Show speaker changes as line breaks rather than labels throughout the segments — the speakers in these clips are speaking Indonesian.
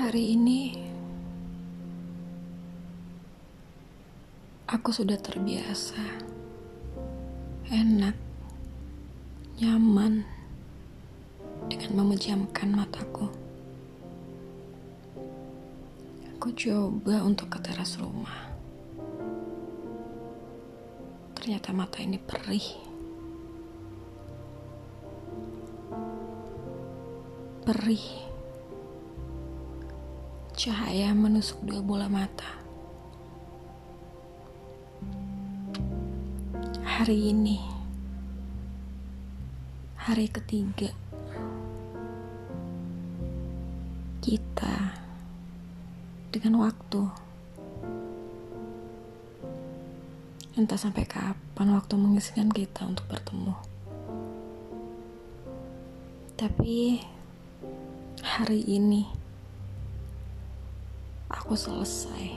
Hari ini aku sudah terbiasa, enak, nyaman dengan memejamkan mataku. Aku coba untuk ke teras rumah. Ternyata mata ini perih. Perih. Cahaya menusuk dua bola mata. Hari ini, hari ketiga, kita dengan waktu. Entah sampai kapan waktu mengizinkan kita untuk bertemu. Tapi hari ini aku selesai.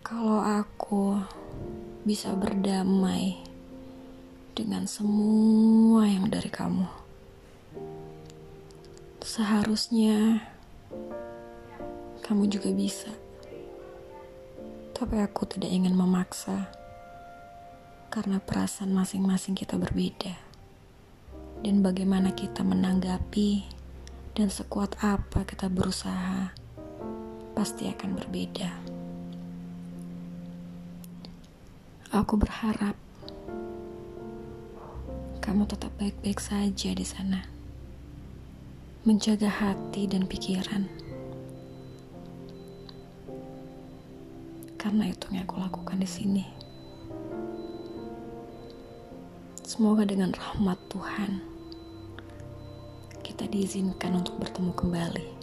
Kalau aku bisa berdamai dengan semua yang dari kamu, seharusnya kamu juga bisa. Tapi aku tidak ingin memaksa karena perasaan masing-masing kita berbeda. Dan bagaimana kita menanggapi dan sekuat apa kita berusaha pasti akan berbeda. Aku berharap kamu tetap baik-baik saja di sana. Menjaga hati dan pikiran. Karena itu yang aku lakukan di sini. Semoga dengan rahmat Tuhan kita diizinkan untuk bertemu kembali.